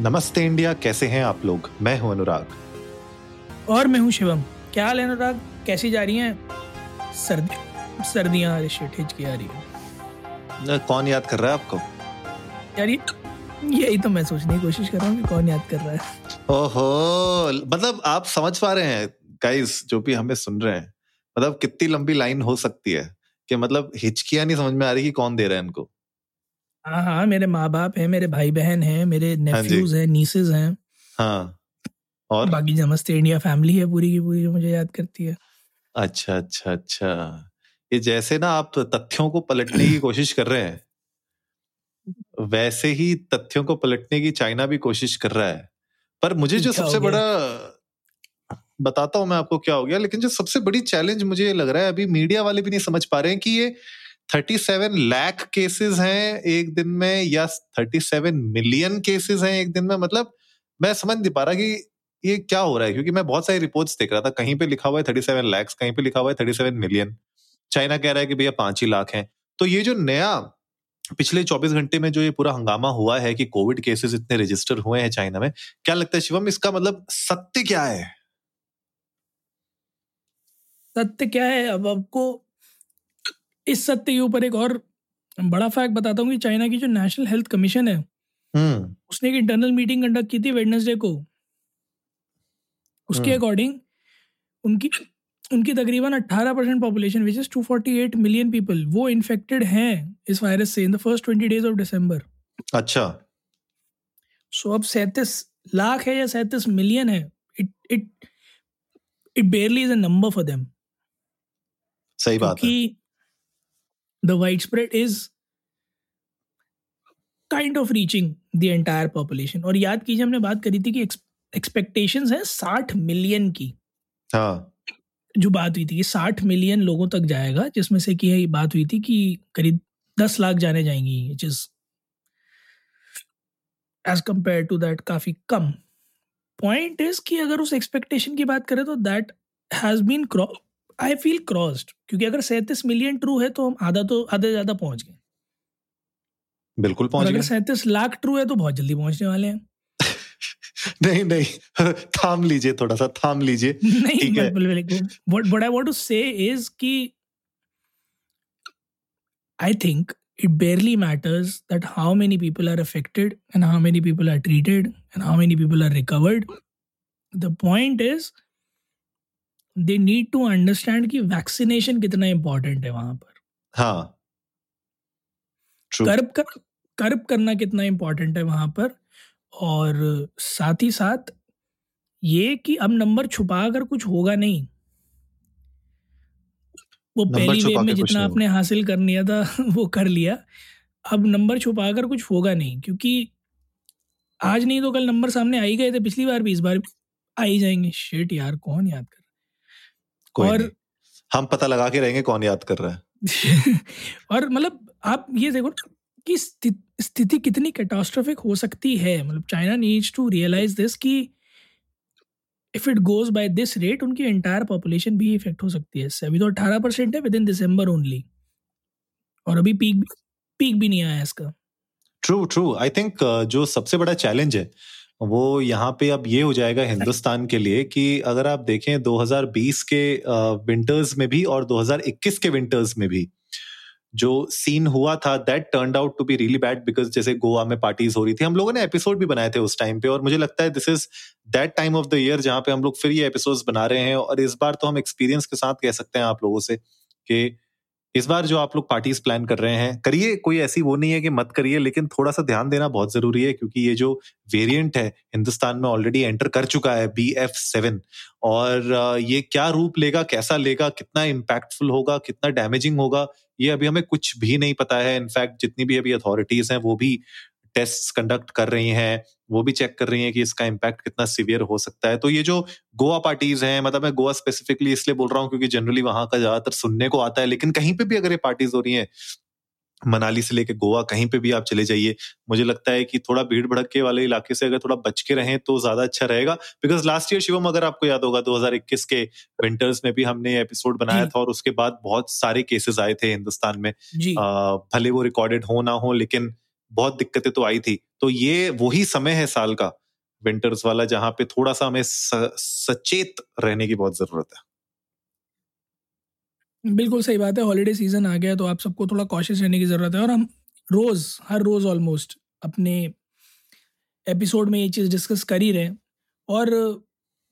नमस्ते इंडिया कैसे हैं आप लोग? मैं हूँ अनुराग। और मैं हूँ शिवम। क्या हाल है अनुराग? कैसी जा रही हैं? सर्दी सर्दियाँ अरे शिट हिच की आ रही है। न, कौन याद कर रहा है आपको? यार ये यही तो मैं सोचने की कोशिश कर रहा हूँ कि कौन याद कर रहा है। ओहो मतलब आप समझ पा रहे हैं गाइस जो भी हमें सुन रहे हैं। मतलब कितनी लंबी लाइन हो सकती है कि मतलब हिचकियाँ नहीं समझ में आ रही कि कौन दे रहा है इनको। हाँ हाँ मेरे माँ बाप हैं मेरे भाई बहन हैं मेरे। नेफ्यूज हैं नीसेज हैं। हाँ और? बाकी नमस्ते इंडिया फैमिली है पूरी की पूरी जो मुझे याद करती है। अच्छा अच्छा अच्छा। ये जैसे ना आप तथ्यों को पलटने की कोशिश कर रहे हैं। वैसे ही तथ्यों को पलटने की चाइना भी कोशिश कर रहा है। पर मुझे जो सबसे बड़ा बताता हूँ मैं आपको क्या हो गया लेकिन जो सबसे बड़ी चैलेंज मुझे लग रहा है अभी मीडिया वाले भी नहीं समझ पा रहे हैं कि ये 37 लाख केसेस हैं एक दिन में, या 37 मिलियन केसेस हैं एक दिन में? मतलब मैं समझ नहीं पा रहा कि ये क्या हो रहा है, क्योंकि मैं बहुत सारी रिपोर्ट्स देख रहा था, कहीं पे लिखा हुआ है 37 लैक्स कहीं पे लिखा हुआ है 37 मिलियन चाइना कह रहा है कि भैया पाँच ही लाख हैं। तो ये जो नया, पिछले 24 घंटे में जो ये पूरा हंगामा हुआ है कि कोविड केसेस इतने रजिस्टर हुए हैं चाइना में, क्या लगता है शिवम इसका मतलब सत्य क्या है? सत्य क्या है? अब आपको इस सत्य के ऊपर एक और बड़ा फैक्ट बताता हूँ कि चाइना की जो नेशनल हेल्थ कमीशन है हम्म। उसने एक इंटरनल मीटिंग कंडक्ट की थी वेडनेसडे को। उसके हम्म। अकॉर्डिंग उनकी उनकी तकरीबन 18 percent population which is 248 million people वो इन्फेक्टेड हैं इस वायरस से in the first 20 days of December अच्छा। सो अब सैंतीस लाख है या सैंतीस मिलियन है it it it barely is a number for them सही बात है। Wide spread is kind of reaching the entire population और याद कीजिए हमने बात करी थी कि एक्सपेक्टेशंस है साठ मिलियन की। हाँ। जो बात हुई थी कि साठ मिलियन लोगों तक जाएगा जिसमें से कि बात हुई थी कि करीब दस लाख जाने जाएँगी which is as compared to that काफ़ी कम। पॉइंट इज़ कि अगर उस एक्सपेक्टेशन की बात करें तो that has been I feel crossed क्योंकि अगर सैंतीस मिलियन ट्रू है तो हम आधा तो आधे ज़्यादा पहुँच गए। बिल्कुल पहुँच गए। सैंतीस लाख ट्रू है तो बहुत जल्दी पहुँचने वाले हैं। नहीं नहीं थाम लीजिए थोड़ा सा थाम लीजिए। नहीं but but I want to say कि I think it barely matters that how many people are affected and how many people are treated and how many people are recovered the point is they need to understand कि vaccination कितना important है वहाँ पर। हाँ। कर्ब कर कर्ब करना कितना important है वहाँ पर और साथ ही साथ ये कि अब नंबर छुपा कर कुछ होगा नहीं वो पहली वेव में जितना आपने हासिल कर लिया था वो कर लिया। अब नंबर छुपा कर कुछ होगा नहीं क्योंकि आज नहीं तो कल नंबर सामने आ ही गए थे पिछली बार भी इस बार भी आ ही जाएँगे। शेट यार कौन याद कर और- नहीं। हम पता लगा के रहेंगे कौन याद कर रहा है। और मतलब आप ये देखो कि स्थिति कितनी कैटास्ट्रोफिक हो सकती है। मतलब China needs to realise this कि if it goes by this rate उनकी एंटायर पॉपुलेशन भी इफ़ेक्ट हो सकती है इससे। अभी तो 18 परसेंट है विद इन दिसंबर ओनली और अभी पीक पीक भी नहीं आया इसका। ट्रू ट्रू आई थिंक जो सबसे बड़ा चैलेंज है वो यहाँ पे अब ये हो जाएगा हिंदुस्तान के लिए कि अगर आप देखें 2020 के विंटर्स में भी और 2021 के विंटर्स में भी जो सीन हुआ था that turn out to be really bad because जैसे गोवा में पार्टीज़ हो रही थी, हम लोगों ने एपिसोड भी बनाए थे उस टाइम पे और मुझे लगता है this is that time of the year जहाँ पे हम लोग फिर ये एपिसोड्स बना रहे हैं और इस बार तो हम एक्सपीरियंस के साथ कह सकते हैं आप लोगों से कि इस बार जो आप लोग पार्टीज़ प्लान कर रहे हैं, करिए, कोई ऐसी वो नहीं है कि मत करिए, लेकिन थोड़ा सा ध्यान देना बहुत ज़रूरी है, क्योंकि ये जो वेरिएंट है, हिंदुस्तान में ऑलरेडी एंटर कर चुका है बी एफ़ सेवन और ये क्या रूप लेगा, कैसा लेगा, कितना इम्पैक्टफुल होगा, कितना डैमेजिंग होगा, ये अभी हमें कुछ भी नहीं पता है। इनफैक्ट जितनी भी अभी अथॉरिटीज हैं, वो भी टेस्ट कंडक्ट कर रही हैं वो भी चेक कर रही हैं कि इसका इम्पैक्ट कितना सीवियर हो सकता है। तो ये जो गोवा पार्टीज़ हैं मतलब मैं गोवा स्पेसिफिकली इसलिए बोल रहा हूँ क्योंकि जनरली वहाँ का ज़्यादातर सुनने को आता है लेकिन कहीं पे भी अगर ये पार्टीज़ हो रही हैं मनाली से लेके गोवा कहीं पे भी आप चले जाइए मुझे लगता है कि थोड़ा भीड़ भड़के वाले इलाके से अगर थोड़ा बच के रहें तो ज़्यादा अच्छा रहेगा। बिकॉज़ लास्ट ईयर शिवम अगर आपको याद होगा 2021 के विंटर्स में भी हमने एपिसोड बनाया था और उसके बाद बहुत सारे केसेस आए थे हिंदुस्तान में। आ, भले वो रिकॉर्डेड हो ना हो लेकिन बहुत दिक्कतें तो आई थी। तो ये वही समय है साल का विंटर्स वाला, जहाँ पे थोड़ा सा हमें सचेत रहने की बहुत ज़रूरत है। बिल्कुल सही बात है हॉलीडे सीज़न आ गया तो आप सबको थोड़ा कॉशियस रहने की ज़रूरत है और हम रोज़, हर रोज़ ऑलमोस्ट अपने एपिसोड में ये चीज़ डिस्कस कर ही रहे हैं। और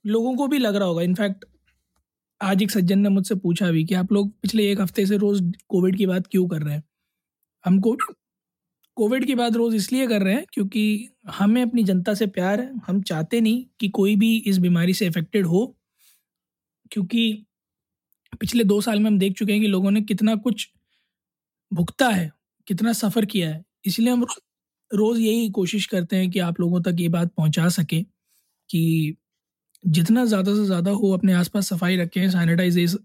लोगों को भी लग रहा होगा, इनफैक्ट आज एक सज्जन ने मुझसे पूछा भी कि आप लोग पिछले एक हफ़्ते से रोज़ कोविड की बात क्यों कर रहे हैं? हमको कोविड की बात रोज़ इसलिए कर रहे हैं क्योंकि हमें अपनी जनता से प्यार है। हम चाहते नहीं कि कोई भी इस बीमारी से इफ़ेक्टेड हो। क्योंकि पिछले दो साल में हम देख चुके हैं कि लोगों ने कितना कुछ भुगता है, कितना सफ़र किया है। इसलिए हम रोज़ यही कोशिश करते हैं कि आप लोगों तक ये बात पहुँचा सकें कि जितना ज़्यादा से ज़्यादा हो, अपने आसपास सफ़ाई रखें सैनिटाइजेज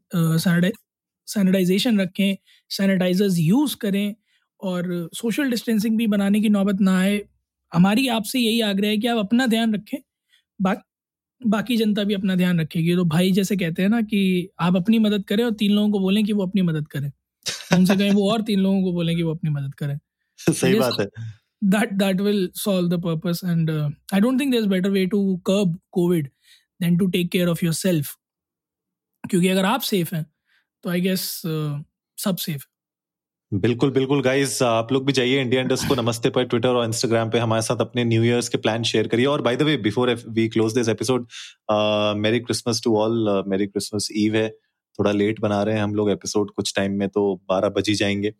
सैनिटाइजेशन रखें सैनिटाइजर्स यूज़ करें और सोशल डिस्टेंसिंग भी बनाने की नौबत ना आए हमारी आपसे यही आग्रह है कि आप अपना ध्यान रखें। बा, बाकी जनता भी अपना ध्यान रखेगी। तो भाई जैसे कहते हैं ना कि आप अपनी मदद करें और तीन लोगों को बोलें कि वो अपनी मदद करें। उनसे कहें वो और तीन लोगों को बोलें कि वो अपनी मदद करें। सही बात है। that that will solve the purpose and uh, i don't think there's better way to curb covid than to take care of yourself. क्योंकि अगर आप सेफ़ हैं तो आई गेस uh, सब सेफ़ बिल्कुल बिल्कुल गाइज़ आप लोग भी जाइए इंडिया इंडस्ट को। नमस्ते पर ट्विटर और इंस्टाग्राम पे हमारे साथ अपने न्यू ईयर्स के प्लान शेयर करिए। और by the way before we close this episode merry Christmas to all merry Christmas Eve है। थोड़ा लेट बना रहे हैं हम लोग एपिसोड कुछ टाइम में तो बारह बज ही जाएँगे।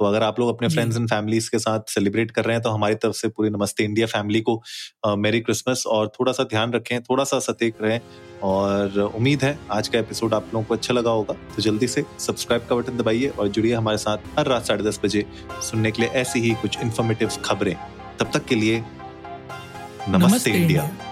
तो अगर आप लोग अपने फ्रेंड्स एंड फैमिलीज़ के साथ सेलिब्रेट कर रहे हैं तो हमारी तरफ़ से पूरी नमस्ते इंडिया फैमिली को मेरी क्रिसमस और थोड़ा सा ध्यान रखें थोड़ा सा सतर्क रहें और उम्मीद है आज का एपिसोड आप लोगों को अच्छा लगा होगा। तो जल्दी से सब्सक्राइब का बटन दबाइए और जुड़िए हमारे साथ हर रात साढ़े दस बजे सुनने के लिए ऐसी ही कुछ इन्फॉर्मेटिव खबरें। तब तक के लिए नमस्ते, नमस्ते इंडिया, इंडिया।